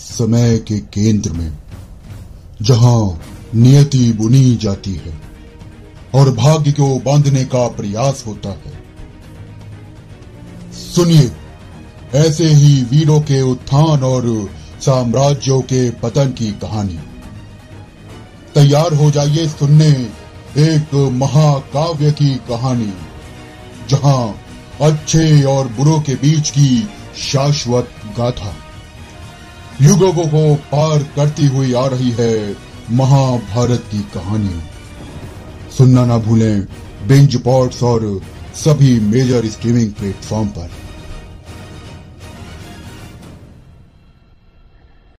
समय के केंद्र में, जहाँ नियति बुनी जाती है और भाग्य को बांधने का प्रयास होता है। सुनिए, ऐसे ही वीरों के उत्थान और साम्राज्यों के पतन की कहानी। तैयार हो जाइए सुनने एक महाकाव्य की कहानी, जहाँ अच्छे और बुरों के बीच की शाश्वत गाथा। युगों को पार करती हुई आ रही है महाभारत की कहानी। सुनना ना भूलें बेंच पॉट्स और सभी मेजर स्ट्रीमिंग प्लेटफॉर्म पर।